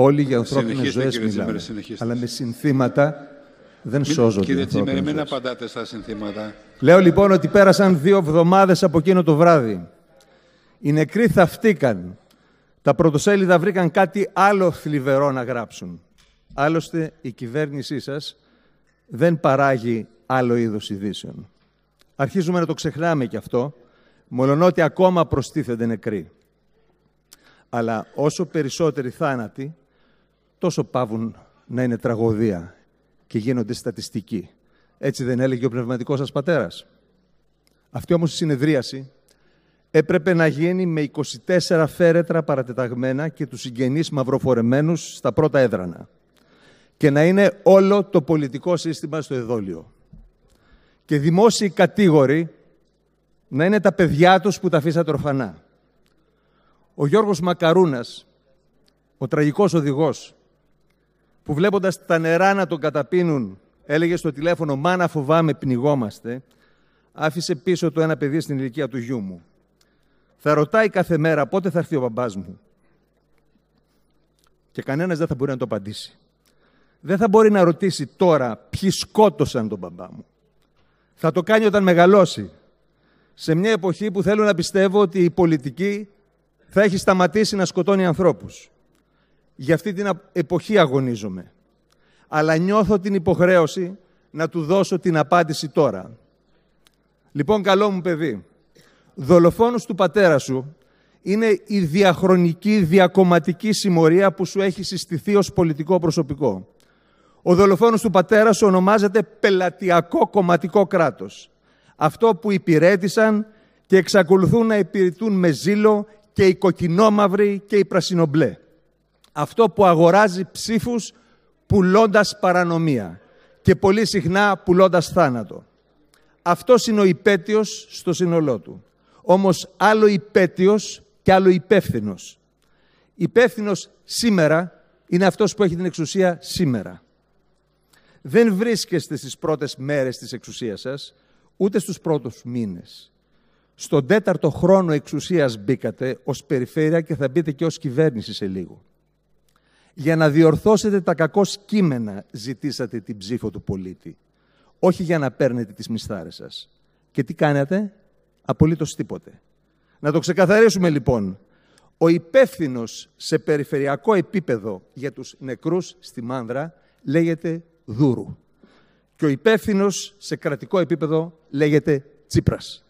Όλοι για ανθρώπινες Συνεχίστε, ζωές κύριε μιλάμε. Τσίμερε, συνεχίστε. Αλλά με συνθήματα δεν σώζονται. οι Κύριε ανθρώπινες Τσίμερε, μην ζωές. απαντάτε στα συνθήματα. Λέω λοιπόν ότι πέρασαν δύο εβδομάδες από εκείνο το βράδυ. Οι νεκροί θαυτήκαν. Τα πρωτοσέλιδα βρήκαν κάτι άλλο θλιβερό να γράψουν. Άλλωστε η κυβέρνησή σας δεν παράγει άλλο είδος ειδήσεων. Αρχίζουμε να το ξεχνάμε κι αυτό, μολονότι ακόμα προστίθενται νεκροί. Αλλά όσο περισσότεροι θάνατοι, τόσο πάβουν να είναι τραγωδία και γίνονται στατιστικοί. Έτσι δεν έλεγε ο πνευματικός σας πατέρας. Αυτή όμως η συνεδρίαση έπρεπε να γίνει με 24 φέρετρα παρατεταγμένα και τους συγγενείς μαυροφορεμένους στα πρώτα έδρανα και να είναι όλο το πολιτικό σύστημα στο εδόλιο. Και δημόσιοι κατήγοροι να είναι τα παιδιά τους που τα αφήσατε ορφανά. Ο Γιώργος Μακαρούνας, ο τραγικός οδηγός, που βλέποντας τα νερά να τον καταπίνουν, έλεγε στο τηλέφωνο «Μάνα φοβάμαι, πνιγόμαστε», άφησε πίσω του ένα παιδί στην ηλικία του γιού μου. Θα ρωτάει κάθε μέρα πότε θα έρθει ο μπαμπάς μου. Και κανένας δεν θα μπορεί να το απαντήσει. Δεν θα μπορεί να ρωτήσει τώρα ποιοι σκότωσαν τον μπαμπά μου. Θα το κάνει όταν μεγαλώσει. Σε μια εποχή που θέλω να πιστεύω ότι η πολιτική θα έχει σταματήσει να σκοτώνει ανθρώπους. Για αυτή την α- εποχή αγωνίζομαι. Αλλά νιώθω την υποχρέωση να του δώσω την απάντηση τώρα. Λοιπόν, καλό μου παιδί, δολοφόνος του πατέρα σου είναι η διαχρονική διακομματική συμμορία που σου έχει συστηθεί ως πολιτικό προσωπικό. Ο δολοφόνος του πατέρα σου ονομάζεται πελατειακό κομματικό κράτος. Αυτό που υπηρέτησαν και εξακολουθούν να υπηρετούν με ζήλο και οι κοκκινόμαυροι και οι πρασινομπλέ. Αυτό που αγοράζει ψήφους πουλώντας παρανομία και πολύ συχνά πουλώντας θάνατο. Αυτός είναι ο υπέτειος στο σύνολό του. Όμως άλλο υπέτειος και άλλο υπεύθυνος. Υπεύθυνος σήμερα είναι αυτός που έχει την εξουσία σήμερα. Δεν βρίσκεστε στις πρώτες μέρες της εξουσίας σας, ούτε στους πρώτους μήνες. Στον τέταρτο χρόνο εξουσίας μπήκατε ως περιφέρεια και θα μπείτε και ως κυβέρνηση σε λίγο. Για να διορθώσετε τα κακό κείμενα ζητήσατε την ψήφο του πολίτη. Όχι για να παίρνετε τις μισθάρες σας. Και τι κάνετε; Απολύτως τίποτε. Να το ξεκαθαρίσουμε λοιπόν. Ο υπεύθυνος σε περιφερειακό επίπεδο για τους νεκρούς στη Μάνδρα λέγεται Δούρου. Και ο υπεύθυνος σε κρατικό επίπεδο λέγεται Τσίπρας.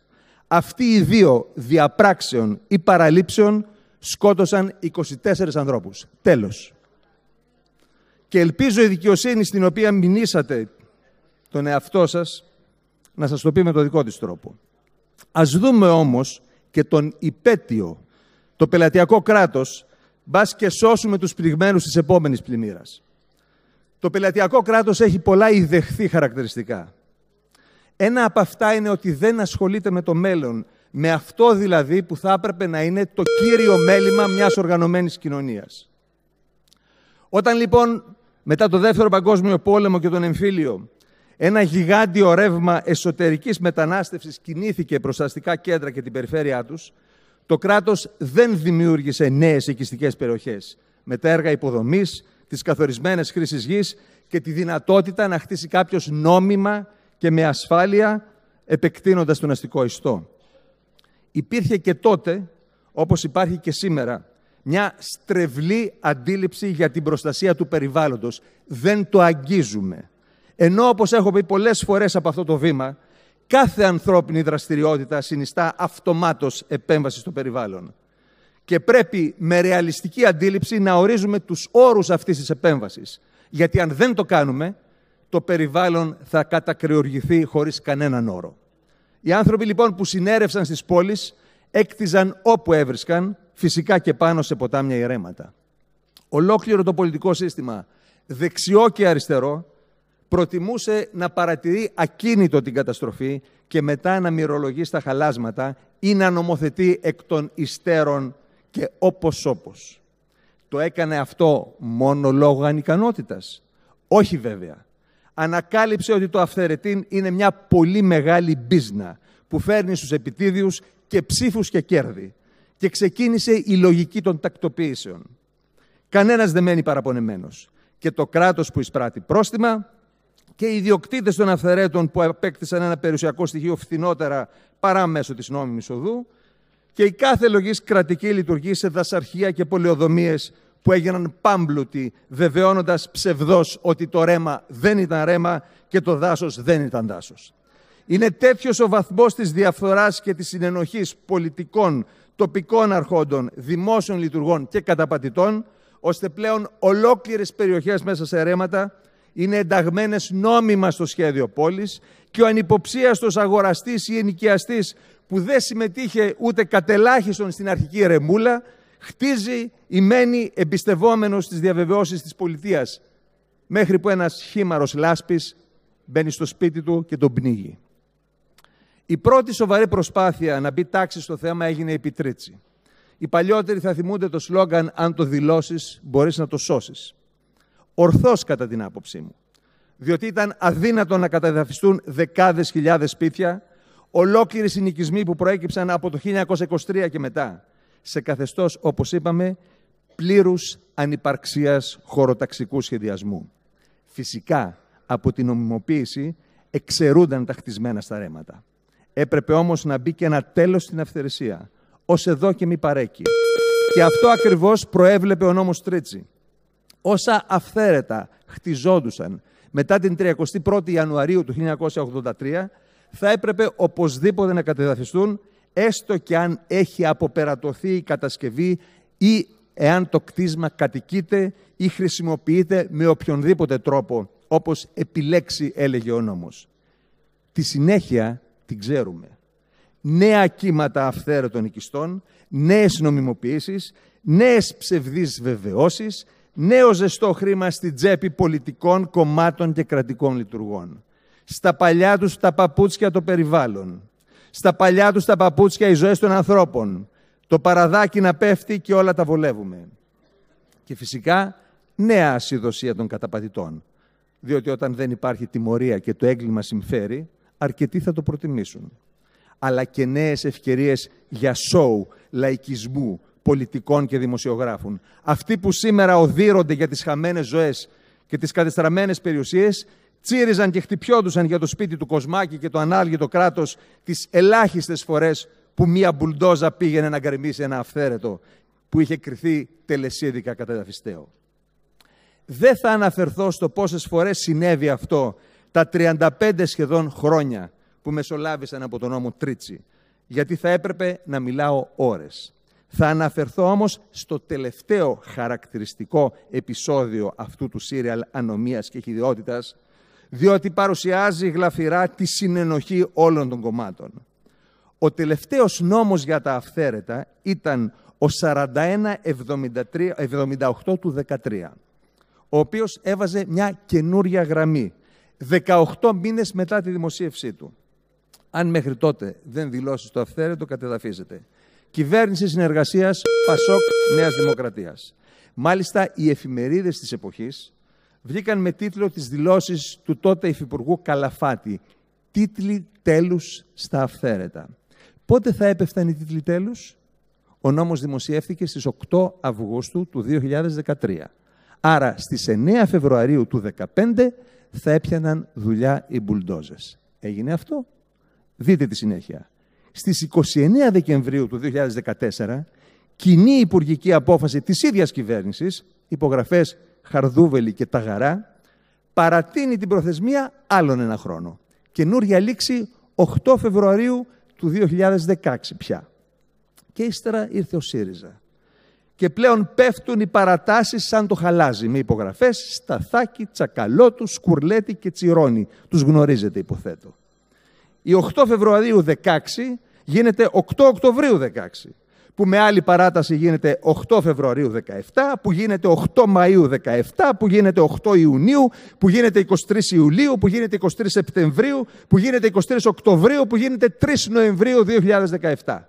Αυτοί οι δύο διαπράξεων ή παραλήψεων σκότωσαν 24 ανθρώπους. Τέλος. Και ελπίζω η δικαιοσύνη στην οποία μηνύσατε τον εαυτό σας να σας το πει με το δικό της τρόπο. Ας δούμε όμως και τον υπέτειο, το πελατειακό κράτος, μπας και σώσουμε τους πληγμένους της επόμενης πλημμύρας. Το πελατειακό κράτος έχει πολλά ιδεχθή χαρακτηριστικά. Ένα από αυτά είναι ότι δεν ασχολείται με το μέλλον, με αυτό δηλαδή που θα έπρεπε να είναι το κύριο μέλημα μιας οργανωμένης κοινωνίας. Όταν λοιπόν μετά το Δεύτερο Παγκόσμιο Πόλεμο και τον εμφύλιο ένα γιγάντιο ρεύμα εσωτερικής μετανάστευσης κινήθηκε προς τα αστικά κέντρα και την περιφέρειά τους, το κράτος δεν δημιούργησε νέες οικιστικές περιοχές με τα έργα υποδομής, τις καθορισμένες χρήσεις γης και τη δυνατότητα να χτίσει κάποιος νόμιμα και με ασφάλεια επεκτείνοντας τον αστικό ιστό. Υπήρχε και τότε, όπως υπάρχει και σήμερα, μια στρεβλή αντίληψη για την προστασία του περιβάλλοντος. Δεν το αγγίζουμε. Ενώ, όπως έχω πει πολλές φορές από αυτό το βήμα, κάθε ανθρώπινη δραστηριότητα συνιστά αυτομάτως επέμβαση στο περιβάλλον. Και πρέπει με ρεαλιστική αντίληψη να ορίζουμε τους όρους αυτής της επέμβασης. Γιατί αν δεν το κάνουμε, το περιβάλλον θα κατακριοργηθεί χωρίς κανέναν όρο. Οι άνθρωποι λοιπόν που συνέρευσαν στις πόλεις έκτιζαν όπου έβρισκαν, φυσικά και πάνω σε ποτάμια ηρέματα. Ολόκληρο το πολιτικό σύστημα, δεξιό και αριστερό, προτιμούσε να παρατηρεί ακίνητο την καταστροφή και μετά να μυρολογεί στα χαλάσματα ή να νομοθετεί εκ των υστέρων και όπως όπως. Το έκανε αυτό μόνο λόγω ανικανότητας. Όχι βέβαια. Ανακάλυψε ότι το αυθαιρετήν είναι μια πολύ μεγάλη μπίζνα που φέρνει στους επιτίδιους και ψήφους και κέρδη. Και ξεκίνησε η λογική των τακτοποιήσεων. Κανένας δεν μένει παραπονεμένος. Και το κράτος που εισπράττει πρόστιμα και οι ιδιοκτήτες των αυθαιρέτων που απέκτησαν ένα περιουσιακό στοιχείο φθηνότερα παρά μέσω της νόμιμης οδού και η κάθε λογής κρατική λειτουργεί σε δασαρχεία και πολεοδομίες που έγιναν πάμπλουτοι, βεβαιώνοντας ψευδός ότι το ρέμα δεν ήταν ρέμα και το δάσος δεν ήταν δάσος. Είναι τέτοιος ο βαθμός της διαφθοράς και της συνενοχής πολιτικών, τοπικών αρχόντων, δημόσιων λειτουργών και καταπατητών, ώστε πλέον ολόκληρες περιοχές μέσα σε ρέματα είναι ενταγμένες νόμιμα στο σχέδιο πόλης και ο ανυποψίαστος αγοραστής ή ενοικιαστής που δεν συμμετείχε ούτε κατελάχιστον στην αρχική ρεμούλα, χτίζει ή μένει εμπιστευόμενος στις διαβεβαιώσεις της πολιτείας, μέχρι που ένας χείμαρρος λάσπης μπαίνει στο σπίτι του και τον πνίγει. Η πρώτη σοβαρή προσπάθεια να μπει τάξη στο θέμα έγινε επί Τρίτση. Οι παλιότεροι θα θυμούνται το σλόγκαν «Αν το δηλώσεις, μπορείς να το σώσεις». Ορθώς κατά την άποψή μου. Διότι ήταν αδύνατο να καταδαφιστούν δεκάδες χιλιάδες σπίτια, ολόκληροι συνοικισμοί που προέκυψαν από το 1923 και μετά, σε καθεστώς, όπως είπαμε, πλήρους ανυπαρξίας χωροταξικού σχεδιασμού. Φυσικά, από την νομιμοποίηση εξαιρούνταν τα χτισμένα στα ρέματα. Έπρεπε όμως να μπει και ένα τέλος στην αυθαιρεσία, ως εδώ και μη παρέκει. Και αυτό ακριβώς προέβλεπε ο νόμος Τρίτσι. Όσα αυθαίρετα χτιζόντουσαν μετά την 31η Ιανουαρίου του 1983, θα έπρεπε οπωσδήποτε να κατεδαφιστούν, έστω και αν έχει αποπερατωθεί η κατασκευή ή εάν το κτίσμα κατοικείται ή χρησιμοποιείται με οποιονδήποτε τρόπο, όπως επιλέξει έλεγε ο νόμος. Τη συνέχεια την ξέρουμε. Νέα κύματα αυθαίρετων οικιστών, νέες νομιμοποιήσεις, νέες ψευδείς βεβαιώσεις, νέο ζεστό χρήμα στην τσέπη πολιτικών, κομμάτων και κρατικών λειτουργών. Στα παλιά τους τα παπούτσια το περιβάλλον. Στα παλιά τους τα παπούτσια οι ζωές των ανθρώπων. Το παραδάκι να πέφτει και όλα τα βολεύουμε. Και φυσικά νέα ασυδοσία των καταπατητών. Διότι όταν δεν υπάρχει τιμωρία και το έγκλημα συμφέρει, αρκετοί θα το προτιμήσουν. Αλλά και νέες ευκαιρίες για σοου, λαϊκισμού, πολιτικών και δημοσιογράφων. Αυτοί που σήμερα οδύρονται για τις χαμένες ζωές και τις κατεστραμμένες περιουσίες, τσίριζαν και χτυπιόντουσαν για το σπίτι του Κοσμάκη και το ανάλγητο κράτος τις ελάχιστες φορές που μία μπουλντόζα πήγαινε να γκρεμίσει ένα αυθαίρετο που είχε κρυθεί τελεσίδικα κατά δαφιστέο. Δεν θα αναφερθώ στο πόσες φορές συνέβη αυτό τα 35 σχεδόν χρόνια που μεσολάβησαν από τον νόμο Τρίτσι, γιατί θα έπρεπε να μιλάω ώρες. Θα αναφερθώ όμως στο τελευταίο χαρακτηριστικό επεισόδιο αυτού του σύριαλ ανομίας και χειδιότητας, διότι παρουσιάζει γλαφυρά τη συνενοχή όλων των κομμάτων. Ο τελευταίος νόμος για τα αυθαίρετα ήταν ο 4178 του 13, ο οποίος έβαζε μια καινούρια γραμμή 18 μήνες μετά τη δημοσίευσή του. Αν μέχρι τότε δεν δηλώσεις το αυθαίρετο, κατεδαφίζεται. Κυβέρνηση συνεργασίας Πασόκ Νέας Δημοκρατίας. Μάλιστα, οι εφημερίδες της εποχής βγήκαν με τίτλο τις δηλώσεις του τότε Υφυπουργού Καλαφάτη. Τίτλοι τέλους στα αυθαίρετα. Πότε θα έπεφταν οι τίτλοι τέλους; Ο νόμος δημοσιεύθηκε στις 8 Αυγούστου του 2013. Άρα στις 9 Φεβρουαρίου του 2015 θα έπιαναν δουλειά οι μπουλντόζες. Έγινε αυτό. Δείτε τη συνέχεια. Στις 29 Δεκεμβρίου του 2014, κοινή υπουργική απόφαση της ίδιας κυβέρνησης, υπογραφές Χαρδούβελη και Ταγαρά, παρατείνει την προθεσμία άλλον ένα χρόνο. Καινούρια λήξη 8 Φεβρουαρίου του 2016 πια. Και ύστερα ήρθε ο ΣΥΡΙΖΑ και πλέον πέφτουν οι παρατάσεις σαν το χαλάζι με υπογραφές Σταθάκη, Τσακαλώτου, Σκουρλέτη και Τσιρόνι. Τους γνωρίζετε υποθέτω. Η 8 Φεβρουαρίου 16 γίνεται 8 Οκτωβρίου 16 που με άλλη παράταση γίνεται 8 Φεβρουαρίου 17, που γίνεται 8 Μαΐου 17, που γίνεται 8 Ιουνίου, που γίνεται 23 Ιουλίου, που γίνεται 23 Σεπτεμβρίου, που γίνεται 23 Οκτωβρίου, που γίνεται 3 Νοεμβρίου 2017.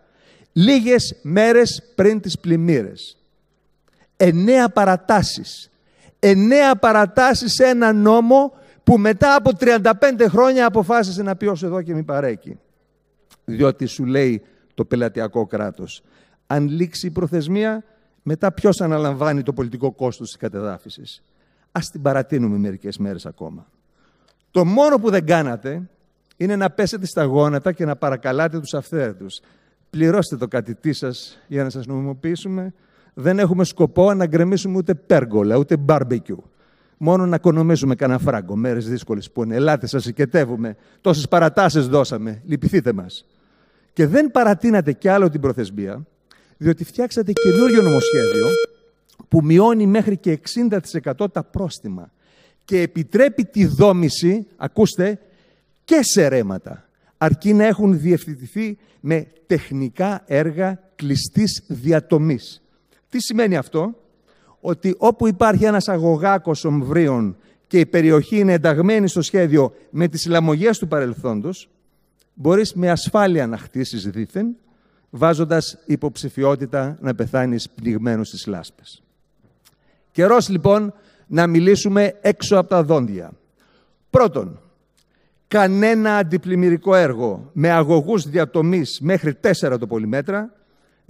Λίγες μέρες πριν τις πλημμύρες εννέα παρατάσεις. Εννέα παρατάσεις σε ένα νόμο που μετά από 35 χρόνια αποφάσισε να πει ως εδώ και μη παρέκει. Διότι σου λέει το πελατειακό κράτος. Αν λήξει η προθεσμία, Μετά ποιος αναλαμβάνει το πολιτικό κόστος της κατεδάφισης. Ας την παρατείνουμε μερικές μέρες ακόμα. Το μόνο που δεν κάνατε είναι να πέσετε στα γόνατα και να παρακαλάτε τους αυθαίρετους. Πληρώστε το κατητή σας για να σας νομιμοποιήσουμε. Δεν έχουμε σκοπό να γκρεμίσουμε ούτε πέργολα, ούτε μπάρμπεκιου. Μόνο να οικονομήσουμε κανένα φράγκο. Μέρες δύσκολες που είναι. Ελάτε, σας οικετεύουμε. Τόσες παρατάσεις δώσαμε. Λυπηθείτε μας. Και δεν παρατείνατε κι άλλο την προθεσμία, διότι φτιάξατε καινούριο νομοσχέδιο που μειώνει μέχρι και 60% τα πρόστιμα και επιτρέπει τη δόμηση, ακούστε, και σε ρέματα, αρκεί να έχουν διευθυνθεί με τεχνικά έργα κλειστής διατομής. Τι σημαίνει αυτό; Ότι όπου υπάρχει ένας αγωγάκος ομβρίων και η περιοχή είναι ενταγμένη στο σχέδιο με τις λαμογές του παρελθόντος, μπορείς με ασφάλεια να χτίσεις δήθεν, βάζοντας υποψηφιότητα να πεθάνεις πνιγμένος στις λάσπες. Καιρός λοιπόν να μιλήσουμε έξω από τα δόντια. Πρώτον, κανένα αντιπλημμυρικό έργο με αγωγούς διατομής μέχρι 4 το πολυμέτρα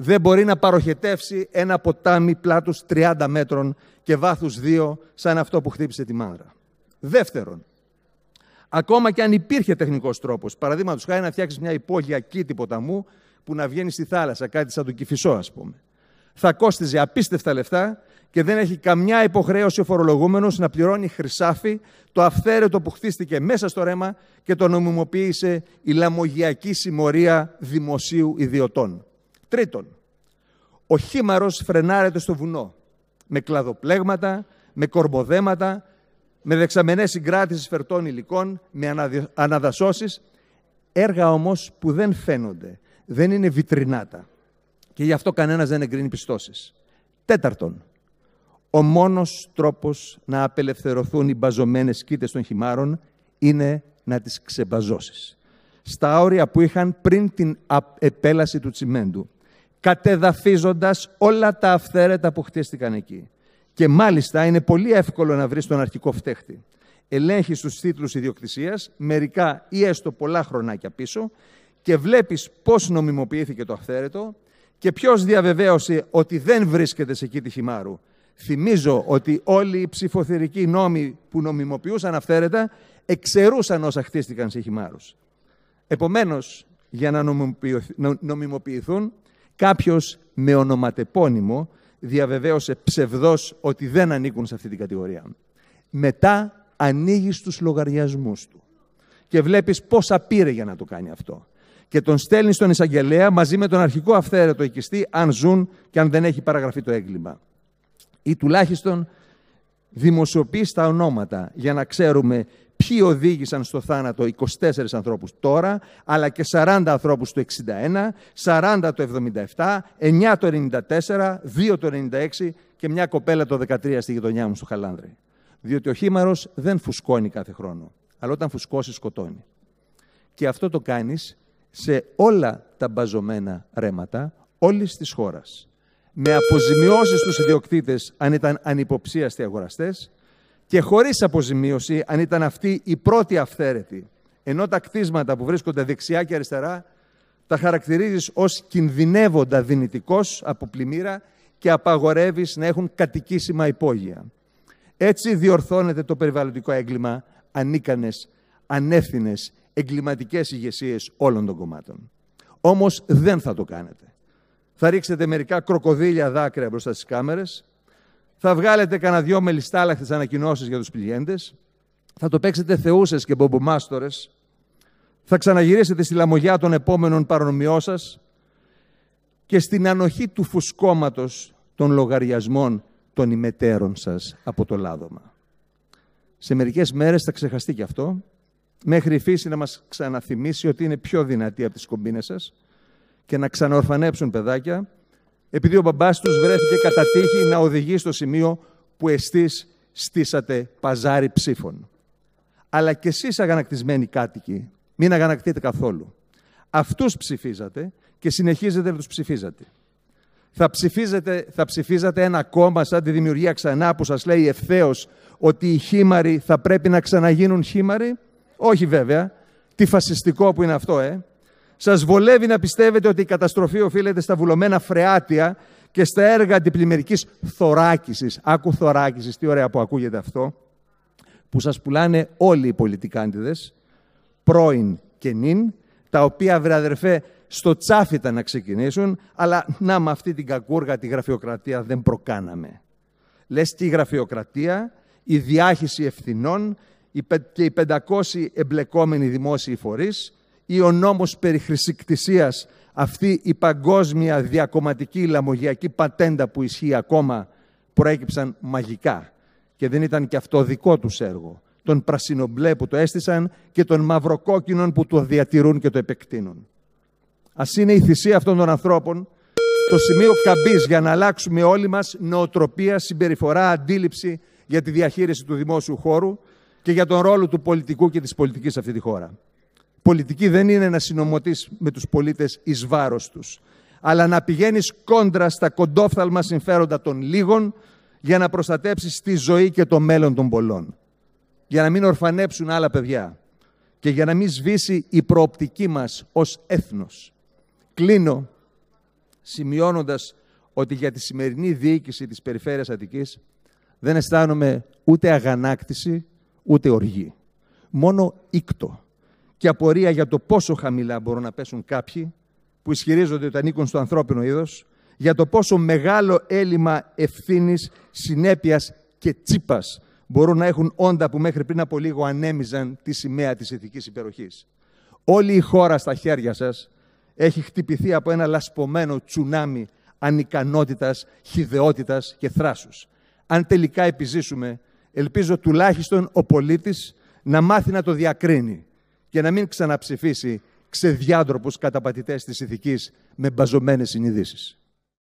δεν μπορεί να παροχετεύσει ένα ποτάμι πλάτους 30 μέτρων και βάθους 2 σαν αυτό που χτύπησε τη Μάνδρα. Δεύτερον, ακόμα και αν υπήρχε τεχνικός τρόπος, παραδείγματος χάρη να φτιάξεις μια υπόγεια κήτη ποταμού που να βγαίνει στη θάλασσα, κάτι σαν τον Κηφισό ας πούμε, θα κόστιζε απίστευτα λεφτά και δεν έχει καμιά υποχρέωση ο φορολογούμενος να πληρώνει χρυσάφι το αυθαίρετο που χτίστηκε μέσα στο ρέμα και το νομιμοποίησε η λαμογιακή συμμορία δημοσίου ιδιωτών. Τρίτον, ο χήμαρος φρενάρεται στο βουνό με κλαδοπλέγματα, με κορμοδέματα, με δεξαμενές συγκράτησης φερτών υλικών, με αναδασώσεις, έργα όμως που δεν φαίνονται, δεν είναι βιτρινάτα. Και γι' αυτό κανένας δεν εγκρίνει πιστώσεις. Τέταρτον, ο μόνος τρόπος να απελευθερωθούν οι μπαζωμένες κήτες των χυμάρων είναι να τις ξεμπαζώσεις. Στα όρια που είχαν πριν την επέλαση του τσιμέντου, κατεδαφίζοντας όλα τα αυθαίρετα που χτίστηκαν εκεί. Και μάλιστα είναι πολύ εύκολο να βρεις τον αρχικό φταίχτη. Ελέγχεις τους τίτλους ιδιοκτησίας, μερικά ή έστω πολλά χρονάκια πίσω, και βλέπεις πώς νομιμοποιήθηκε το αυθαίρετο και ποιος διαβεβαίωσε ότι δεν βρίσκεται σε εκεί τη χυμάρου Θυμίζω ότι όλοι οι ψηφοθερικοί νόμοι που νομιμοποιούσαν αυθαίρετα εξαιρούσαν όσα χτίστηκαν σε χυμάρους. Επομένως, για να νομιμοποιηθούν, κάποιος με ονοματεπώνυμο διαβεβαίωσε ψευδός ότι δεν ανήκουν σε αυτή την κατηγορία. Μετά ανοίγει τους λογαριασμούς του και βλέπεις πόσα πήρε για να το κάνει αυτό. Και τον στέλνει στον εισαγγελέα μαζί με τον αρχικό αυθαίρετο οικιστή, αν ζουν και αν δεν έχει παραγραφεί το έγκλημα ή τουλάχιστον δημοσιοποιήσει τα ονόματα για να ξέρουμε ποιοι οδήγησαν στο θάνατο 24 ανθρώπους τώρα, αλλά και 40 ανθρώπους το 61, 40 το 77, 9 το 94, 2 το 96 και μια κοπέλα το 13 στη γειτονιά μου στο Χαλάνδρη. Διότι ο χήμαρος δεν φουσκώνει κάθε χρόνο, αλλά όταν φουσκώσει σκοτώνει. Και αυτό το κάνεις σε όλα τα μπαζωμένα ρέματα όλης της χώρας με αποζημιώσεις στους ιδιοκτήτες αν ήταν ανυποψίαστοι αγοραστές και χωρίς αποζημίωση αν ήταν αυτοί οι πρώτοι αυθαίρετοι. Ενώ τα κτίσματα που βρίσκονται δεξιά και αριστερά τα χαρακτηρίζεις ως κινδυνεύοντα δυνητικός από πλημμύρα και απαγορεύεις να έχουν κατοικήσιμα υπόγεια. Έτσι διορθώνεται το περιβαλλοντικό έγκλημα ανίκανες, ανεύθυνες, εγκληματικές ηγεσίες όλων των κομμάτων. Όμως δεν θα το κάνετε θα ρίξετε μερικά κροκοδίλια δάκρυα μπροστά στις κάμερες, θα βγάλετε κανένα δυο μελιστάλαχτες ανακοινώσεις για τους πληγέντες, θα το παίξετε θεούσες και μπομπομάστορες, θα ξαναγυρίσετε στη λαμογιά των επόμενων παρονομιών σας και στην ανοχή του φουσκώματος των λογαριασμών των ημετέρων σας από το λάδωμα. Σε μερικές μέρες θα ξεχαστεί και αυτό, μέχρι η φύση να μας ξαναθυμίσει ότι είναι πιο δυνατή από τις κομπίνες σας και να ξαναορφανέψουν παιδάκια, επειδή ο μπαμπάς τους βρέθηκε κατά τύχη να οδηγεί στο σημείο που εστίς στήσατε παζάρι ψήφων. Αλλά και εσείς αγανακτισμένοι κάτοικοι, μην αγανακτείτε καθόλου. Αυτούς ψηφίζατε και συνεχίζετε να τους ψηφίζατε. Θα, ψηφίζετε, θα ψηφίζατε ένα κόμμα σαν τη δημιουργία ξανά που σας λέει ευθέως ότι οι χήμαροι θα πρέπει να ξαναγίνουν χήμαροι; Όχι βέβαια. Τι φασιστικό που είναι αυτό, ε. Σας βολεύει να πιστεύετε ότι η καταστροφή οφείλεται στα βουλωμένα φρεάτια και στα έργα αντιπλημμυρικής θωράκισης. Άκου θωράκισης, τι ωραία που ακούγεται αυτό, που σας πουλάνε όλοι οι πολιτικάντιδες, πρώην και νυν, τα οποία, βρε αδερφέ, στο τσάφι ήταν να ξεκινήσουν, αλλά να με αυτή την κακούργα, τη γραφειοκρατία δεν προκάναμε. Λες τη γραφειοκρατία, η διάχυση ευθυνών και οι 500 εμπλεκόμενοι δημόσιοι φορείς ή ο νόμος περί χρησικτησίας, αυτή η παγκόσμια διακομματική λαμογιακή πατέντα που ισχύει ακόμα, προέκυψαν μαγικά. Και δεν ήταν και αυτό δικό τους έργο. Των πρασινομπλέ που το έστησαν και των μαυροκόκκινων που το διατηρούν και το επεκτείνουν. Ας είναι η θυσία αυτών των ανθρώπων το σημείο καμπής για να αλλάξουμε όλοι μας νοοτροπία, συμπεριφορά, αντίληψη για τη διαχείριση του δημόσιου χώρου και για τον ρόλο του πολιτικού και της πολιτικής σε αυτή τη χώρα. Πολιτική δεν είναι να συνομωτείς με τους πολίτες εις βάρος τους, αλλά να πηγαίνεις κόντρα στα κοντόφθαλμα συμφέροντα των λίγων για να προστατέψεις τη ζωή και το μέλλον των πολλών. Για να μην ορφανέψουν άλλα παιδιά και για να μην σβήσει η προοπτική μας ως έθνος. Κλείνω σημειώνοντας ότι για τη σημερινή διοίκηση της Περιφέρειας Αττικής δεν αισθάνομαι ούτε αγανάκτηση, ούτε οργή. Μόνο ήκτο και απορία για το πόσο χαμηλά μπορούν να πέσουν κάποιοι που ισχυρίζονται ότι ανήκουν στο ανθρώπινο είδος, για το πόσο μεγάλο έλλειμμα ευθύνης, συνέπειας και τσίπας μπορούν να έχουν όντα που μέχρι πριν από λίγο ανέμιζαν τη σημαία της ηθικής υπεροχής. Όλη η χώρα στα χέρια σας έχει χτυπηθεί από ένα λασπωμένο τσουνάμι ανικανότητας, χιδεότητας και θράσους. Αν τελικά επιζήσουμε, ελπίζω τουλάχιστον ο πολίτης να μάθει να το διακρίνει και να μην ξαναψηφίσει ξεδιάντροπους καταπατητές της ηθικής με μπαζωμένες συνειδήσεις.